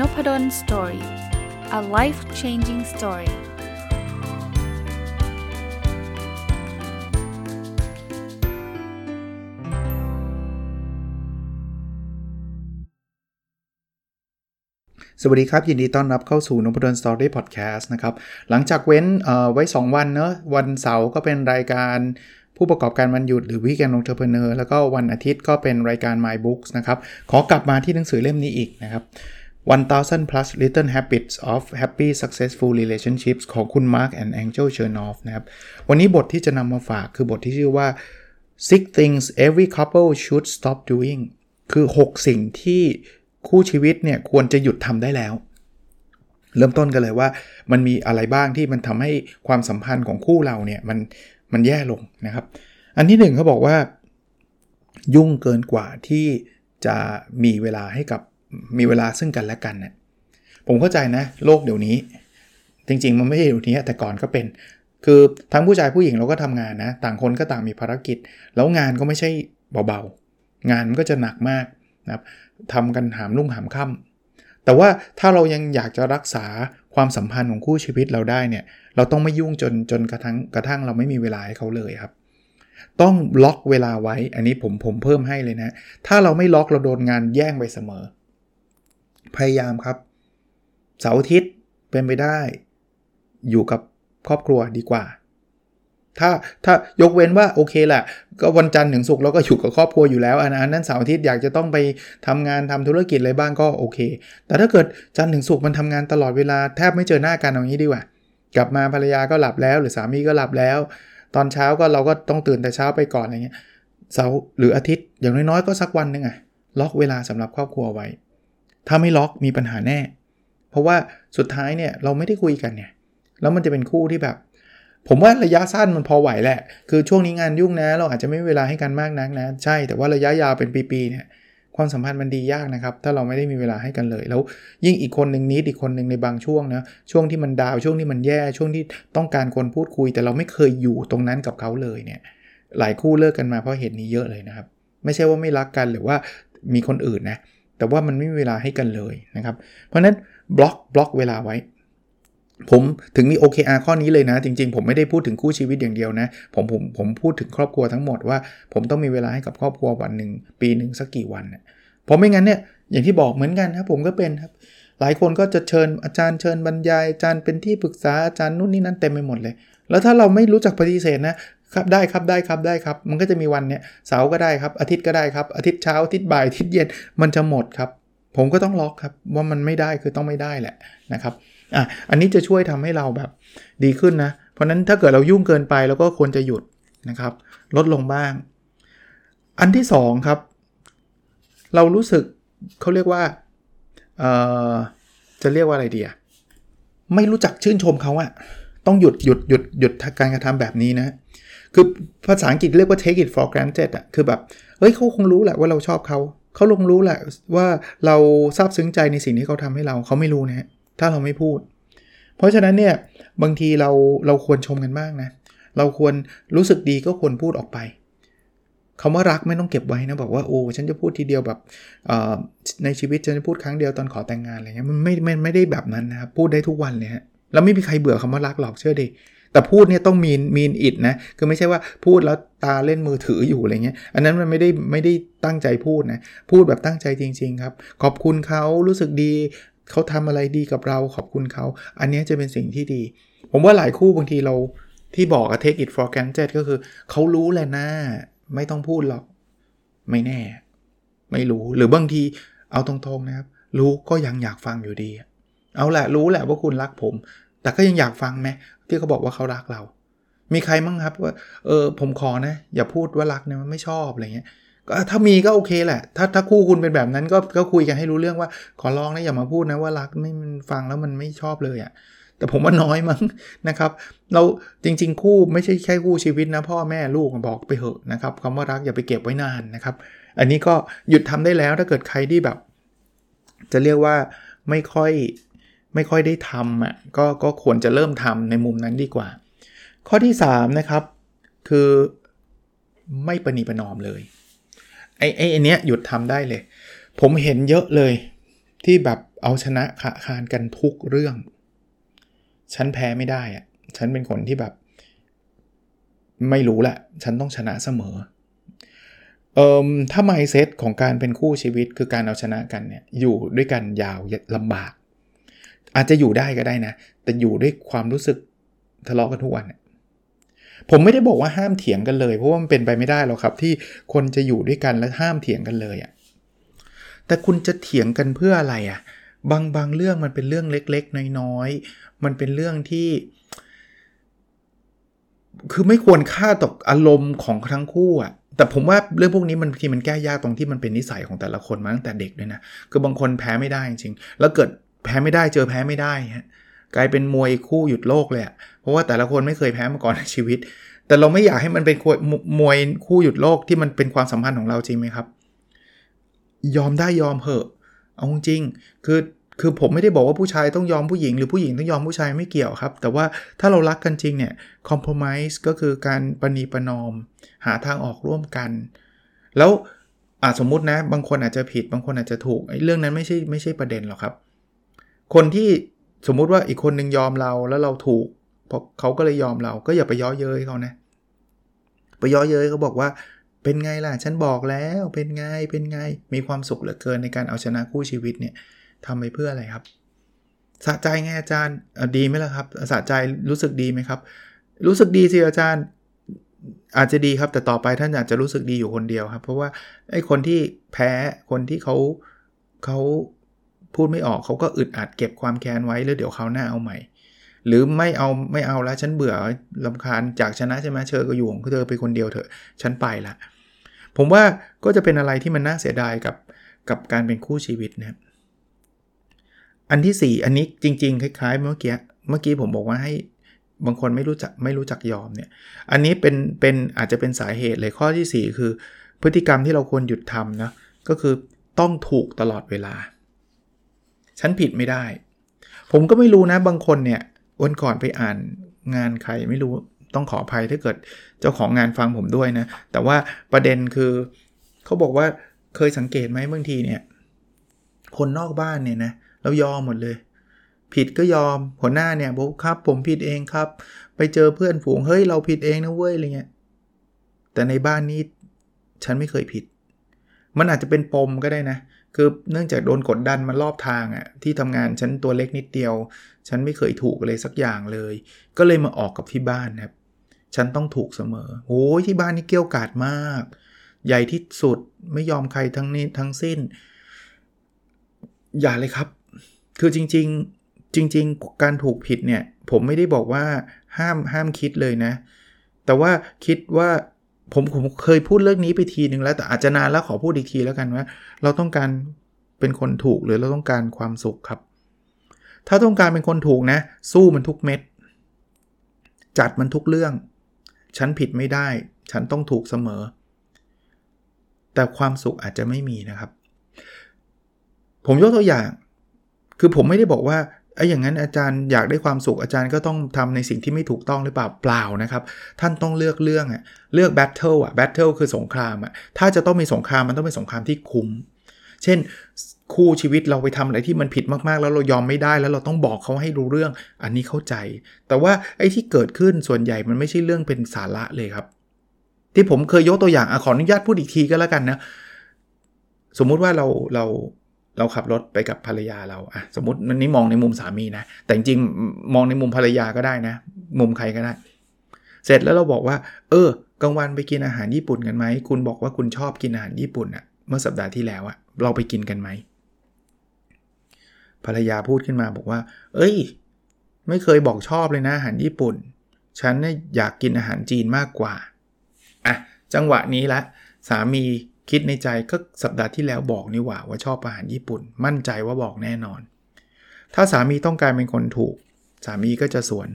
Nopadol Story a life changing story สวัสดีครับ ยินดีต้อนรับเข้าสู่นพดล Story Podcast นะครับ หลังจากเว้นไว้ 2 วันเนอะวันเสาร์ก็เป็นรายการผู้ประกอบการวันหยุดหรือ Weekend Entrepreneur แล้วก็วันอาทิตย์ก็เป็นรายการ My Books นะครับ ขอกลับมาที่หนังสือเล่มนี้อีกนะครับ 1000 plus little habits of happy successful relationships ของคุณ Mark and Angel Chernoff นะครับ วันนี้บทที่จะนำมาฝากคือบทที่ชื่อว่า six things every couple should stop doing คือ 6 สิ่งที่คู่ชีวิตเนี่ยควรจะหยุดทำได้แล้ว เริ่มต้นกันเลยว่ามันมีอะไรบ้างที่มันทำให้ความสัมพันธ์ของคู่เราเนี่ยมันมันแย่ลงนะครับ อันที่หนึ่งเขาบอกว่า ยุ่งเกินกว่าที่จะมีเวลาให้กับ มีเวลาซึ่งกันและกันเนี่ยผมเข้าใจนะ โลกเดี๋ยวนี้ จริง ๆ มันไม่ใช่เดี๋ยวนี้แต่ก่อนก็เป็น คือทั้งผู้ชายผู้หญิงเราก็ทำงานนะ ต่างคนก็ต่างมีภารกิจ แล้วงานก็ไม่ใช่เบาๆ งานมันก็จะหนักมากนะครับทำกันหามลุ่งหามค่ำแต่ว่าถ้าเรายังอยากจะรักษาความสัมพันธ์ของคู่ชีวิตเราได้เนี่ย เราต้องไม่ยุ่งจนจนกระทั่งกระทั่งเราไม่มีเวลาให้เขาเลยครับ ต้องล็อกเวลาไว้ อันนี้ผมผมเพิ่มให้เลยนะ ถ้าเราไม่ล็อกเราโดนงานแย่งไปเสมอ พยายามครับ เสาร์อาทิตย์เป็นไปได้ อยู่กับครอบครัวดีกว่า ถ้าถ้ายกเว้นว่าโอเคแหละก็วันจันทร์ถึงศุกร์เราก็อยู่กับครอบครัวอยู่แล้วอันนั้นเสาร์อาทิตย์อยากจะต้องไปทำงานทำธุรกิจอะไรบ้างก็โอเค แต่ถ้าเกิดจันทร์ถึงศุกร์มันทำงานตลอดเวลาแทบไม่เจอหน้ากันอย่างนี้ดีกว่า กลับมาภรรยาก็หลับแล้ว หรือสามีก็หลับแล้ว ตอนเช้าก็เราก็ต้องตื่นแต่เช้าไปก่อนอะไรเงี้ยเสาร์หรืออาทิตย์อย่างน้อยๆก็สักวันนึงอะล็อกเวลาสำหรับครอบครัวไว้ ถ้าไม่ล็อกมีปัญหาแน่ เพราะว่าสุดท้ายเนี่ยเราไม่ได้คุยกันเนี่ย แล้วมันจะเป็นคู่ที่แบบ ผมว่าระยะสั้นมันพอไหวแหละ คือช่วงนี้งานยุ่งนะ เราอาจจะไม่มีเวลาให้กันมากนักนะ ใช่ แต่ว่าระยะยาวเป็นปีๆเนี่ย ความสัมพันธ์มันดียากนะครับ ถ้าเราไม่ได้มีเวลาให้กันเลย แล้วยิ่งอีกคนหนึ่งนิดอีกคนหนึ่งในบางช่วงนะ ช่วงที่มันดาว ช่วงที่มันแย่ ช่วงที่ต้องการคนพูดคุย แต่เราไม่เคยอยู่ตรงนั้นกับเขาเลยเนี่ย หลายคู่เลิกกันมาเพราะเหตุนี้เยอะเลยนะครับ ไม่ใช่ว่าไม่รักกันหรือว่ามีคนอื่นนะ แต่ว่ามันไม่มีเวลาให้กันเลยนะครับ เพราะนั้นบล็อกบล็อกเวลาไว้ ผมถึงมี OKR ข้อนี้เลยนะ จริง ๆ ผมไม่ได้พูดถึงคู่ชีวิตอย่างเดียวนะผมผมผมพูดถึงครอบครัวทั้งหมดว่าผมต้องมีเวลาให้กับครอบครัววันหนึ่งปีหนึ่งสักกี่วันเนี่ยเพราะไม่งั้นเนี่ยอย่างที่บอกเหมือนกันครับผมก็เป็นครับ หลายคนก็จะเชิญอาจารย์เชิญบรรยายอาจารย์เป็นที่ปรึกษาอาจารย์นู่นนี่นั่นเต็มไปหมดเลย แล้วถ้าเราไม่รู้จักปฏิเสธนะ ครับได้ครับได้ครับได้ครับ มันก็จะมีวันเนี่ยเสาร์ก็ได้ครับอาทิตย์ก็ได้ครับอาทิตย์เช้าอาทิตย์บ่ายอาทิตย์เย็นมันจะหมดครับ ผมก็ต้องล็อกครับว่ามันไม่ได้คือต้องไม่ได้แหละนะครับอะอันนี้จะช่วยทำให้เราแบบดีขึ้นนะ เพราะนั้นถ้าเกิดเรายุ่งเกินไปเราก็ควรจะหยุดนะครับ ลดลงบ้าง อันที่ 2 ครับ เรารู้สึกเขาเรียกว่าเอ่อจะเรียกว่าอะไรดีอะไม่รู้จักชื่นชมเขาอะต้องหยุดหยุดหยุดหยุดการกระทำแบบนี้นะ คือภาษาอังกฤษเรียกว่า take it for granted อะคือแบบ เฮ้ยเขาคงรู้แหละว่าเราชอบเขา เขาลงรู้แหละว่าเราซาบซึ้งใจในสิ่งที่เขาทำให้เรา เขาไม่รู้นะถ้าเราไม่พูด เพราะฉะนั้นเนี่ย บางทีเราเราควรชมกันบ้างนะ เราควรรู้สึกดีก็ควรพูดออกไปคาว่ารักไม่ต้องเก็บไว้นะ บอกว่าโอ้ฉันจะพูดทีเดียวแบบในชีวิตฉันจะพูดครั้งเดียวตอนขอแต่งงานอะไรเงี้ยมันไม่ไม่ไม่ได้แบบนั้นนะครับพูดได้ทุกวันเลยฮะแล้วไม่มีใครเบื่อคำว่ารักหรอกเชื่อดิ แต่พูดเนี่ยต้องมีมีนอิดนะ คือไม่ใช่ว่าพูดแล้วตาเล่นมือถืออยู่อะไรเงี้ย อันนั้นมันไม่ได้ไม่ได้ตั้งใจพูดนะ พูดแบบตั้งใจจริง ๆ ครับ ขอบคุณเขารู้สึกดี เขาทำอะไรดีกับเรา ขอบคุณเขา อันนี้จะเป็นสิ่งที่ดี ผมว่าหลายคู่บางทีเราที่บอกอะ take it for granted ก็คือเขารู้แหละนะไม่ต้องพูดหรอก ไม่แน่ ไม่รู้ หรือบางทีเอาตรงๆนะครับ รู้ก็ยังอยากฟังอยู่ดี เอาแหละรู้แหละว่าคุณรักผม แต่ก็ยังอยากฟังไหมที่เขาบอกว่าเขารักเรา มีใครมั่งครับว่าเออผมขอนะ อย่าพูดว่ารักเนี่ยมันไม่ชอบอะไรเงี้ยก็ถ้ามีก็โอเคแหละ ถ้าถ้าคู่คุณเป็นแบบนั้นก็ก็คุยกันให้รู้เรื่องว่า ขอร้องนะอย่ามาพูดนะว่ารักไม่ฟังแล้วมันไม่ชอบเลยอะ่ะแต่ผมว่าน้อยมั้งนะครับ เราจริง ๆ คู่ไม่ใช่แค่คู่ชีวิตนะ พ่อแม่ลูกบอกไปเหอะนะครับคำว่ารักอย่าไปเก็บไว้นานนะครับ อันนี้ก็หยุดทำได้แล้วถ้าเกิดใครที่แบบ จะเรียกว่าไม่ค่อย ไม่ค่อยได้ทำอะก็ก็ควรจะเริ่มทำในมุมนั้นดีกว่า ข้อที่ 3 นะครับ คือไม่ประนีประนอมเลยไอ้ไอ้เนี้ยหยุดทำได้เลย ผมเห็นเยอะเลยที่แบบเอาชนะขะคานกันทุกเรื่อง ฉันแพ้ไม่ได้อะฉันเป็นคนที่แบบ ไม่รู้แหละ ฉันต้องชนะเสมอเอ่อถ้าไมเซ็ตของการเป็นคู่ชีวิตคือการเอาชนะกันเนี่ยอยู่ด้วยกันยาวลำบาก อาจจะอยู่ได้ก็ได้นะ แต่อยู่ด้วยความรู้สึกทะเลาะกันทุกวันผมไม่ได้บอกว่าห้ามเถียงกันเลย เพราะว่ามันเป็นไปไม่ได้หรอกครับ ที่คนจะอยู่ด้วยกันแล้วห้ามเถียงกันเลยอะ่ะแต่คุณจะเถียงกันเพื่ออะไรอะ่ะบางบางเรื่องมันเป็นเรื่องเล็กๆ น้อยๆ มันเป็นเรื่องที่ คือไม่ควรค่าตกอารมณ์ของทั้งคู่อะ่ะแต่ผมว่าเรื่องพวกนี้มันทีมันแก้ยากตรงที่มันเป็นนิสัยของแต่ละคนมาตั้งแต่เด็กด้วยนะ คือบางคนแพ้ไม่ได้จริงๆ แล้วเกิด แพ้ไม่ได้เจอแพ้ไม่ได้ฮะกลายเป็นมวยคู่หยุดโลกเลยอะเพราะว่าแต่ละคนไม่เคยแพ้มาก่อนในชีวิต แต่เราไม่อยากให้มันเป็นมวยคู่หยุดโลกที่มันเป็นความสัมพันธ์ของเราจริงไหมครับ ยอมได้ยอมเหอะเอาจริงคือคือผมไม่ได้บอกว่าผู้ชายต้องยอมผู้หญิงหรือผู้หญิงต้องยอมผู้ชายไม่เกี่ยวครับ แต่ว่าถ้าเรารักกันจริงเนี่ยคอมเพลมไพร์ก็คือการปณีประนอม หาทางออกร่วมกัน แล้วอาสมมุตินะ บางคนอาจจะผิดบางคนอาจจะถูกไอ้เรื่องนั้นไม่ใช่ไม่ใช่ประเด็นหรอกครับ คนที่สมมุติว่าอีกคนหนึ่งยอมเราแล้วเราถูกเพราะเขาก็เลยยอมเราก็อย่าไปย้อเย้ยเขานะไปย้อเย้ยเขาบอกว่า เป็นไงล่ะฉันบอกแล้วเป็นไงเป็นไงมีความสุขเหลือเกินในการเอาชนะคู่ชีวิตเนี่ยทำไปเพื่ออะไรครับสะใจไงอาจารย์ดีไหมล่ะครับสะใจรู้สึกดีไหมครับ รู้สึกดีสิอาจารย์อาจจะดีครับแต่ต่อไปท่านอาจจะรู้สึกดีอยู่คนเดียวครับ เพราะว่าไอ้คนที่แพ้คนที่เขาเขา พูดไม่ออกเขาก็อึดอัดเก็บความแค้นไว้แล้วเดี๋ยวเขาหน้าเอาใหม่ หรือไม่เอาไม่เอาแล้วฉันเบื่อลำคาญจากชนะใช่ไหมเชอก็อยู่ของเธอไปคนเดียวเถอะฉันไปละ ผมว่าก็จะเป็นอะไรที่มันน่าเสียดายกับกับการเป็นคู่ชีวิตนะอันที่ 4 อันนี้จริง ๆ คล้ายๆ เมื่อกี้เมื่อกี้ผมบอกว่าให้บางคนไม่รู้จักไม่รู้จักยอมเนี่ย อันนี้เป็นเป็นอาจจะเป็นสาเหตุเลยข้อที่ 4 คือ พฤติกรรมที่เราควรหยุดทำนะก็คือต้องถูกตลอดเวลา ฉันผิดไม่ได้ ผมก็ไม่รู้นะบางคนเนี่ยวันก่อนไปอ่านงานใครไม่รู้ต้องขออภัยถ้าเกิดเจ้าของงานฟังผมด้วยนะ แต่ว่าประเด็นคือเขาบอกว่าเคยสังเกตไหมบางทีเนี่ย คนนอกบ้านเนี่ยนะเรายอมหมดเลย ผิดก็ยอมหัวหน้าเนี่ยบอกครับ ผมผิดเองครับ ไปเจอเพื่อนฝูงเฮ้ยเราผิดเองนะเว้ยอะไรเงี้ยแต่ในบ้านนี้ฉันไม่เคยผิด มันอาจจะเป็นปมก็ได้นะ คือเนื่องจากโดนกดดันมารอบทางอะ่ะที่ทำงานฉันตัวเล็กนิดเดียว ฉันไม่เคยถูกเลยสักอย่างเลย ก็เลยมาออกกับที่บ้านครับ ฉันต้องถูกเสมอโอ้ยที่บ้านนี่เกี้ยวกาดมาก ใหญ่ที่สุดไม่ยอมใครทั้งนี้ทั้งสิ้น อย่าเลยครับ คือจริง ๆ จริง ๆ การถูกผิดเนี่ย ผมไม่ได้บอกว่าห้ามห้ามคิดเลยนะ แต่ว่าคิดว่า ผมผมเคยพูดเรื่องนี้ไปทีนึงแล้วแต่อาจจะนานแล้วขอพูดอีกทีแล้วกันว่า เราต้องการเป็นคนถูกหรือเราต้องการความสุขครับ ถ้าต้องการเป็นคนถูกนะ สู้มันทุกเม็ด จัดมันทุกเรื่อง ฉันผิดไม่ได้ ฉันต้องถูกเสมอ แต่ความสุขอาจจะไม่มีนะครับ ผมยกตัวอย่าง คือผมไม่ได้บอกว่า ไอ้อย่างนั้นอาจารย์อยากได้ความสุขอาจารย์ก็ต้องทำในสิ่งที่ไม่ถูกต้องหรือเปล่าเปล่านะครับ ท่านต้องเลือกเรื่องอะเลือก battle อะ battle คือสงครามอะถ้าจะต้องมีสงครามมันต้องเป็นสงครามที่คุ้ม เช่น คู่ชีวิตเราไปทำอะไรที่มันผิดมากๆ แล้วเรายอมไม่ได้แล้วเราต้องบอกเขาให้รู้เรื่องอันนี้เข้าใจ แต่ว่าไอ้ที่เกิดขึ้นส่วนใหญ่มันไม่ใช่เรื่องเป็นสาระเลยครับ ที่ผมเคยยกตัวอย่างอขออนุญาตพูดอีกทีก็แล้วกันนะสมมุติว่าเราเรา เราขับรถไปกับภรรยาเราอะสมมติมันนี้มองในมุมสามีนะ แต่จริงมองในมุมภรรยาก็ได้นะ มุมใครก็ได้ เสร็จแล้วเราบอกว่า เออกลางวันไปกินอาหารญี่ปุ่นกันไหม คุณบอกว่าคุณชอบกินอาหารญี่ปุ่นอะเมื่อสัปดาห์ที่แล้วอะเราไปกินกันไหม ภรรยาพูดขึ้นมาบอกว่า เอ้ย ไม่เคยบอกชอบเลยนะอาหารญี่ปุ่น ฉันเนี่ยอยากกินอาหารจีนมากกว่า อะ จังหวะนี้ละ สามี คิดในใจก็สัปดาห์ที่แล้วบอกนี่หว่าว่าชอบอาหารญี่ปุ่น มั่นใจว่าบอกแน่นอน ถ้าสามีต้องการเป็นคนถูก สามีก็จะสวน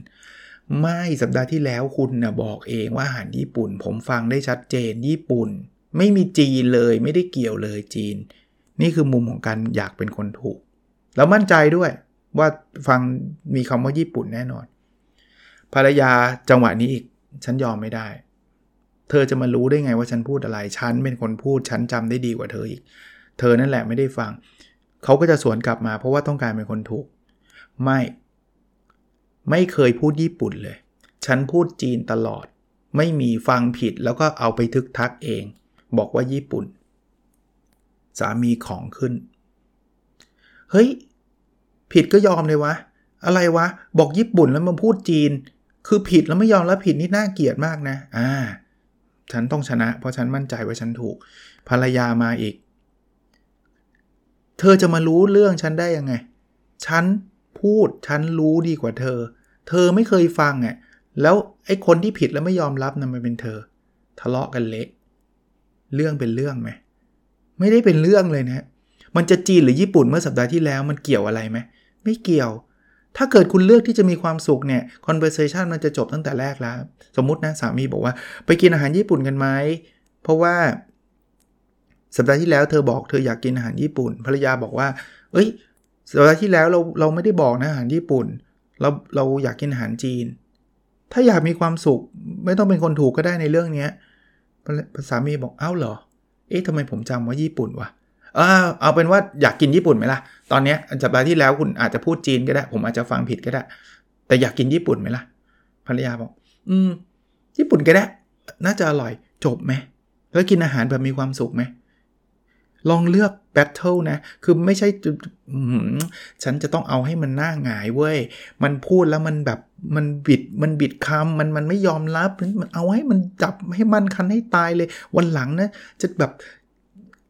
ไม่สัปดาห์ที่แล้วคุณนะบอกเองว่าอาหารญี่ปุ่น ผมฟังได้ชัดเจนญี่ปุ่น ไม่มีจีนเลยไม่ได้เกี่ยวเลยจีน นี่คือมุมของการอยากเป็นคนถูก แล้วมั่นใจด้วยว่าฟังมีคำว่าญี่ปุ่นแน่นอน ภรรยาจังหวะนี้อีกฉันยอมไม่ได้ เธอจะมารู้ได้ไงว่าฉันพูดอะไร ฉันเป็นคนพูด ฉันจำได้ดีกว่าเธออีก เธอนั่นแหละไม่ได้ฟัง เขาก็จะสวนกลับมาเพราะว่าต้องการเป็นคนถูก ไม่ ไม่เคยพูดญี่ปุ่นเลย ฉันพูดจีนตลอด ไม่มีฟังผิดแล้วก็เอาไปทึกทักเอง บอกว่าญี่ปุ่น สามีของขึ้น เฮ้ย ผิดก็ยอมเลยวะ อะไรวะ บอกญี่ปุ่นแล้วมาพูดจีน คือผิดแล้วไม่ยอมแล้วผิดนี่น่าเกลียดมากนะ อ่า ฉันต้องชนะ เพราะฉันมั่นใจว่าฉันถูก ภรรยามาอีก เธอจะมารู้เรื่องฉันได้ยังไง ฉันพูดฉันรู้ดีกว่าเธอ เธอไม่เคยฟังอะแล้วไอ้คนที่ผิดแล้วไม่ยอมรับนะ่ะมันเป็นเธอ ทะเลาะกันเละ เรื่องเป็นเรื่องไหมไม่ได้เป็นเรื่องเลยนะ มันจะจีนหรือญี่ปุ่นเมื่อสัปดาห์ที่แล้วมันเกี่ยวอะไรไหมไม่เกี่ยว ถ้าเกิดคุณเลือกที่จะมีความสุขเนี่ย conversation มันจะจบตั้งแต่แรกแล้ว สมมุตินะสามีบอกว่า ไปกินอาหารญี่ปุ่นกันไหม เพราะว่าสัปดาห์ที่แล้วเธอบอกเธออยากกินอาหารญี่ปุ่น ภรรยาบอกว่า เอ้ย สัปดาห์ที่แล้วเราเราไม่ได้บอกนะอาหารญี่ปุ่น เราเราอยากกินอาหารจีน ถ้าอยากมีความสุขไม่ต้องเป็นคนถูกก็ได้ในเรื่องนี้สามีบอกเอ้าเหรอ เอ๊ะทำไมผมจำว่าญี่ปุ่นวะ เอาเอาเป็นว่าอยากกินญี่ปุ่นไหมล่ะ ตอนนี้สัปดาห์ที่แล้วคุณอาจจะพูดจีนก็ได้ ผมอาจจะฟังผิดก็ได้ แต่อยากกินญี่ปุ่นไหมล่ะ ภรรยาบอก อืม ญี่ปุ่นก็ได้ น่าจะอร่อยจบไหม แล้วกินอาหารแบบมีความสุขไหม ลองเลือก battle นะ คือไม่ใช่ฉันจะต้องเอาให้มันหน้าหงายเว้ย มันพูดแล้วมันแบบมันบิดมันบิดคำมันมันไม่ยอมรับ มันเอาให้มันจับให้มันคันให้ตายเลย วันหลังนะจะแบบ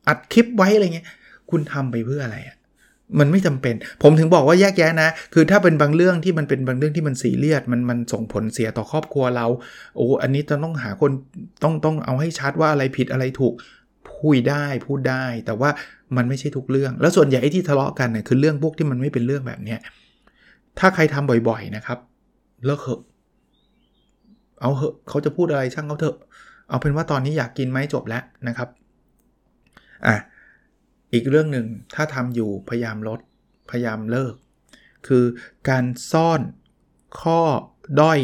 อัดคลิปไว้อะไรเงี้ย คุณทำไปเพื่ออะไรอะ่ะมันไม่จำเป็น ผมถึงบอกว่าแยกแยะนะ คือถ้าเป็นบางเรื่องที่มันเป็นบางเรื่องที่มันสีเลียดมันมันส่งผลเสียต่อครอบครัวเรา โอ้อันนี้จะต้องหาคนต้องต้องเอาให้ชัดว่าอะไรผิดอะไรถูก พูดได้พูดได้ แต่ว่ามันไม่ใช่ทุกเรื่อง แล้วส่วนใหญ่ที่ทะเลาะกันเนี่ยคือเรื่องพวกที่มันไม่เป็นเรื่องแบบเนี้ย ถ้าใครทำบ่อยๆนะครับ เลิกเหอะ เอาเหอะ เขาจะพูดอะไรช่างเขาเถอะ เอาเป็นว่าตอนนี้อยากกินไหมจบแล้วนะครับ อะอีกเรื่องหนึ่งถ้าทำอยู่พยายามลดพยายามเลิก คือการซ่อนข้อด้อย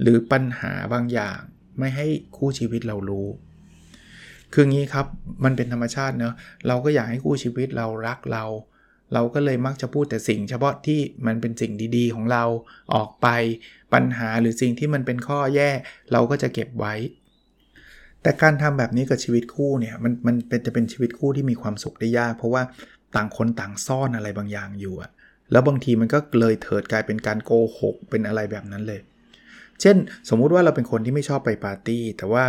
หรือปัญหาบางอย่าง ไม่ให้คู่ชีวิตเรารู้ คืองี้ครับมันเป็นธรรมชาติเนะเราก็อยากให้คู่ชีวิตเรารักเรา เราก็เลยมักจะพูดแต่สิ่ง เฉพาะที่มันเป็นสิ่งดีๆ ของเราออกไปปัญหาหรือสิ่งที่มันเป็นข้อแย่ เราก็จะเก็บไว้ แต่การทำแบบนี้กับชีวิตคู่เนี่ยมันมันเป็นจะเป็นชีวิตคู่ที่มีความสุขได้ยาก เพราะว่าต่างคนต่างซ่อนอะไรบางอย่างอยู่อะแล้วบางทีมันก็เลยเถิดกลายเป็นการโกหกเป็นอะไรแบบนั้นเลย เช่น สมมุติว่าเราเป็นคนที่ไม่ชอบไปปาร์ตี้ แต่ว่า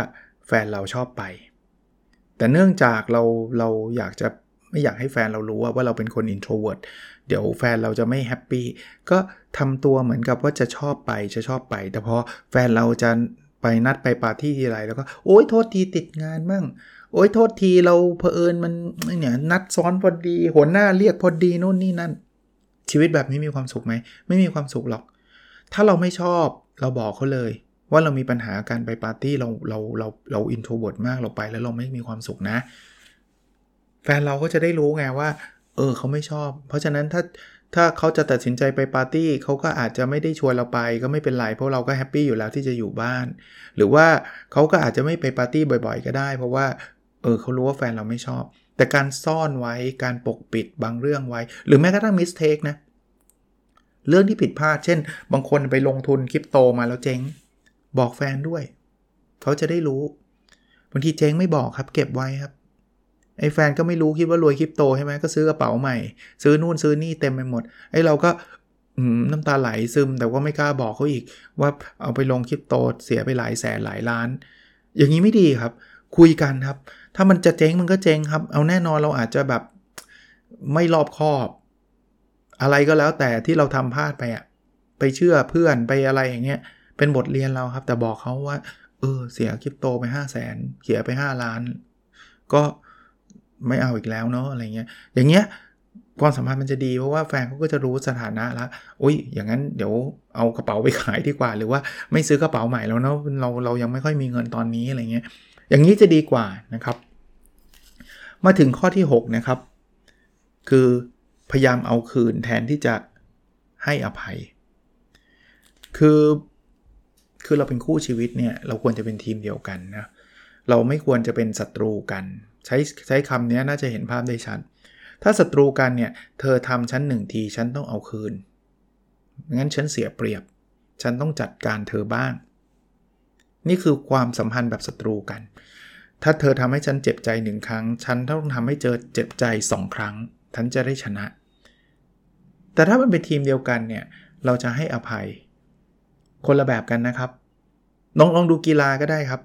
แฟนเราชอบไป แต่เนื่องจากเราเราอยากจะไม่อยากให้แฟนเรารู้ว่าว่าเราเป็นคน introvert เดี๋ยวแฟนเราจะไม่ happy ก็ทำตัวเหมือนกับว่าจะชอบไปจะชอบไป แต่พอแฟนเราจะ ไปนัดไปปาร์ตี้ทีไรแล้วก็โอ๊ยโทษทีติดงานมั่งโอ๊ยโทษทีเราเพอเอิญมันเนี่ยนัดซ้อนพอดีหัวหน้าเรียกพอดีนู่นนี่นั่น ชีวิตแบบนี้มีความสุขไหมไม่มีความสุขหรอก ถ้าเราไม่ชอบเราบอกเขาเลย ว่าเรามีปัญหาการไปปาร์ตี้เราเราเราเรา introvert มากเราไปแล้วเราไม่มีความสุขนะ แฟนเราก็จะได้รู้ไงว่า เออเขาไม่ชอบ เพราะฉะนั้นถ้า ถ้าเขาจะตัดสินใจไปปาร์ตี้เขาก็อาจจะไม่ได้ชวนเราไปก็ไม่เป็นไรเพราะเราก็ happy อยู่แล้วที่จะอยู่บ้าน หรือว่าเขาก็อาจจะไม่ไปปาร์ตี้บ่อย ๆ ก็ได้ เพราะว่าเออเขารู้ว่าแฟนเราไม่ชอบ แต่การซ่อนไว้การปกปิดบางเรื่องไว้ หรือแม้กระทั่งมิสเทคนะเรื่องที่ผิดพลาด เช่น บางคนไปลงทุนคริปโตมาแล้วเจ๊ง บอกแฟนด้วย เขาจะได้รู้ บางทีเจ๊งไม่บอกครับ เก็บไว้ครับ ไอ้แฟนก็ไม่รู้คิดว่ารวยคริปโตใช่ไหมก็ซื้อกระเป๋าใหม่ ซื้อนู่นซื้อนี่เต็มไปหมดไอ้เราก็น้ำตาไหลซึมแต่ว่าไม่กล้าบอกเขาอีก ว่าเอาไปลงคริปโตเสียไปหลายแสนหลายล้าน อย่างนี้ไม่ดีครับ คุยกันครับ ถ้ามันจะเจ๊งมันก็เจ๊งครับ เอาแน่นอนเราอาจจะแบบไม่รอบคอบ อะไรก็แล้วแต่ที่เราทำพลาดไปอะไปเชื่อเพื่อนไปอะไรอย่างเงี้ยเป็นบทเรียนเราครับ แต่บอกเขาว่า เออเสียคริปโตไป5 0 0แสนเสียไป 5 ล้าน ก็ ไม่เอาอีกแล้วเนาะอะไรเงี้ย อย่างเงี้ยความสัมพันธ์มันจะดีเพราะว่าแฟนเขาก็จะรู้สถานะล้วอุ้ย อย่างนั้นเดี๋ยวเอากระเป๋าไปขายดีกว่า หรือว่าไม่ซื้อกระเป๋าใหม่แล้วเนาะเราเรายังไม่ค่อยมีเงินตอนนี้อะไรเงี้ย อย่างนี้จะดีกว่านะครับ มาถึงข้อที่ 6 นะครับ คือพยายามเอาคืนแทนที่จะให้อภัย คือคือเราเป็นคู่ชีวิตเนี่ย เราควรจะเป็นทีมเดียวกันนะ เราไม่ควรจะเป็นศัตรูกัน ใช้ใช้คำนี้น่าจะเห็นภาพได้ชัด ถ้าศัตรูกันเนี่ย เธอทำฉันหนึ่งทีฉันต้องเอาคืน งั้นฉันเสียเปรียบ ฉันต้องจัดการเธอบ้าง นี่คือความสัมพันธ์แบบศัตรูกัน ถ้าเธอทำให้ฉันเจ็บใจหนึ่งครั้ง ฉันต้องทำให้เจอเจ็บใจสองครั้ง ฉันจะได้ชนะ แต่ถ้ามันเป็นทีมเดียวกันเนี่ย เราจะให้อภัย คนละแบบกันนะครับลองลองดูกีฬาก็ได้ครับ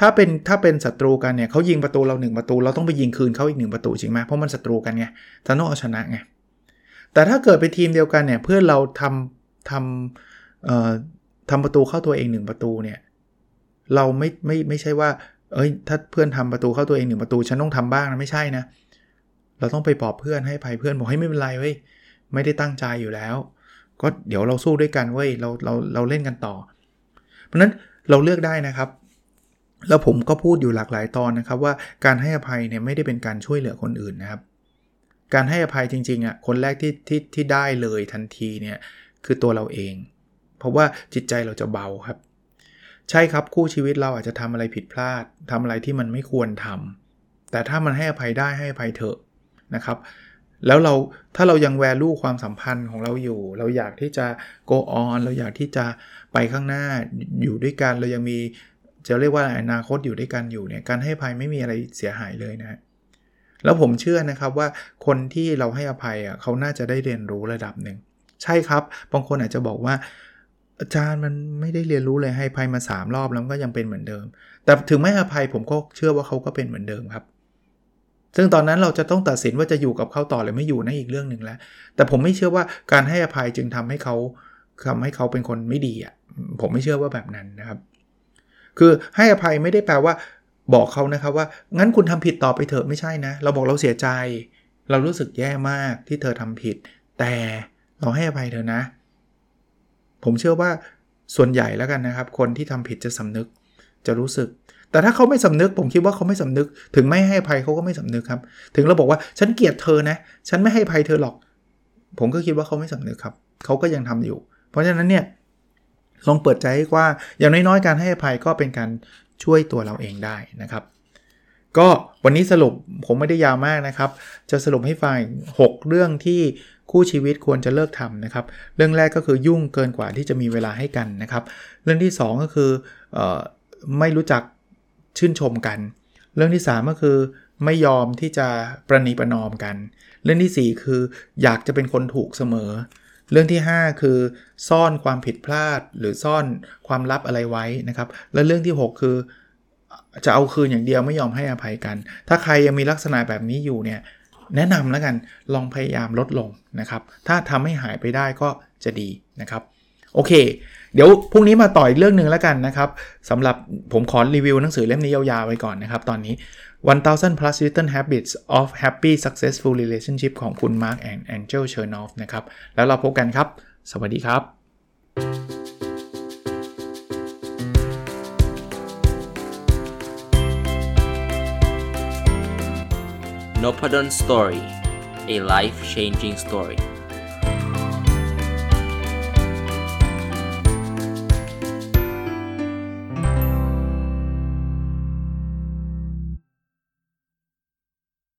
ถ้าเป็นถ้าเป็นศัตรูกันเนี่ยเขายิงประตูเราหนึ่งประตู เราต้องไปยิงคืนเขาอีกหนึ่งประตูจริงไหมเพราะมันศัตรูกันไงฉันต้องเอาชนะไงแต่ถ้าเกิดเป็นทีมเดียวกันเนี่ยเพื่อนเราทำทำเอ่อทำประตูเข้าตัวเองหนึ่งประตูเนี่ยเราไม่ไม่ไม่ใช่ว่า เอ้ย ถ้าเพื่อนทำประตูเข้าตัวเองหนึ่งประตูฉันต้องทำบ้างนะไม่ใช่นะ เราต้องไปปลอบเพื่อนให้ภัยเพื่อนบอกให้ไม่เป็นไรเว้ยไม่ได้ตั้งใจอยู่แล้ว ก็เดี๋ยวเราสู้ด้วยกันเว้ยเราเราเราเล่นกันต่อ เพราะนั้นเราเลือกได้นะครับ แล้วผมก็พูดอยู่หลากหลายตอนนะครับว่าการให้อภัยเนี่ยไม่ได้เป็นการช่วยเหลือคนอื่นนะครับ การให้อภัยจริงๆอะคนแรกที่ที่ที่ได้เลยทันทีเนี่ยคือตัวเราเอง เพราะว่าจิตใจเราจะเบาครับ ใช่ครับคู่ชีวิตเราอาจจะทำอะไรผิดพลาดทำอะไรที่มันไม่ควรทำแต่ถ้ามันให้อภัยได้ให้อภัยเถอะนะครับ แล้วเราถ้าเรายังแวลูความสัมพันธ์ของเราอยู่ เราอยากที่จะ go on เราอยากที่จะไปข้างหน้าอยู่ด้วยกันเรายังมี จะเรียกว่าอนาคตอยู่ด้วยกันอยู่เนี่ยการให้อภัยไม่มีอะไรเสียหายเลยนะแล้วผมเชื่อนะครับว่าคนที่เราให้อภัยอะเขาน่าจะได้เรียนรู้ระดับหนึ่งใช่ครับบางคนอาจจะบอกว่า อาจารย์มันไม่ได้เรียนรู้เลยให้อภัยมา 3 รอบแล้วก็ยังเป็นเหมือนเดิม แต่ถึงไม่อภัยผมก็เชื่อว่าเขาก็เป็นเหมือนเดิมครับซึ่งตอนนั้นเราจะต้องตัดสินว่าจะอยู่กับเขาต่อหรือไม่อยู่นั่นอีกเรื่องหนึ่งแล้ว แต่ผมไม่เชื่อว่าการให้อภัยจึงทำให้เขาทำให้เขาเป็นคนไม่ดีอะผมไม่เชื่อว่าแบบนั้นนะครับ คือให้อภัยไม่ได้แปลว่าบอกเขานะครับว่า งั้นคุณทำผิดต่อไปเถอะไม่ใช่นะ เราบอกเราเสียใจ เรารู้สึกแย่มากที่เธอทำผิด แต่เราให้อภัยเธอนะ ผมเชื่อว่าส่วนใหญ่แล้วกันนะครับ คนที่ทำผิดจะสำนึกจะรู้สึก แต่ถ้าเขาไม่สำนึก ผมคิดว่าเขาไม่สำนึก ถึงไม่ให้อภัยเขาก็ไม่สำนึกครับ ถึงเราบอกว่าฉันเกลียดเธอนะ ฉันไม่ให้อภัยเธอหรอก ผมก็คิดว่าเขาไม่สำนึกครับ เขาก็ยังทำอยู่ เพราะฉะนั้นเนี่ย ลองเปิดใจให้กว้างอย่างน้อยๆการให้อภัยก็เป็นการช่วยตัวเราเองได้นะครับ ก็วันนี้สรุปผมไม่ได้ยาวมากนะครับ จะสรุปให้ฟัง6เรื่องที่คู่ชีวิตควรจะเลิกทำนะครับ เรื่องแรกก็คือยุ่งเกินกว่าที่จะมีเวลาให้กันนะครับ เรื่องที่ 2 ก็คืออไม่รู้จักชื่นชมกัน เรื่องที่ 3 ก็คือไม่ยอมที่จะประนีประนอมกัน เรื่องที่ 4 คืออยากจะเป็นคนถูกเสมอ เรื่องที่ 5 คือ ซ่อนความผิดพลาดหรือซ่อนความลับอะไรไว้นะครับ และเรื่องที่ 6 คือจะเอาคืนอย่างเดียวไม่ยอมให้อภัยกัน ถ้าใครยังมีลักษณะแบบนี้อยู่เนี่ยแนะนำแล้วกันลองพยายามลดลงนะครับ ถ้าทำให้หายไปได้ก็จะดีนะครับ โอเค เดี๋ยวพรุ่งนี้มาต่ออีกเรื่องหนึ่งแล้วกันนะครับสำหรับผมขอรีวิวหนังสือเล่มนี้ยาวๆไว้ก่อนนะครับ ตอนนี้ 1000 plus little habits of happy successful relationship ของคุณ Mark and Angel Chernoff นะครับ แล้วเราพบกันครับ สวัสดีครับ n o p a d o n Story a life changing story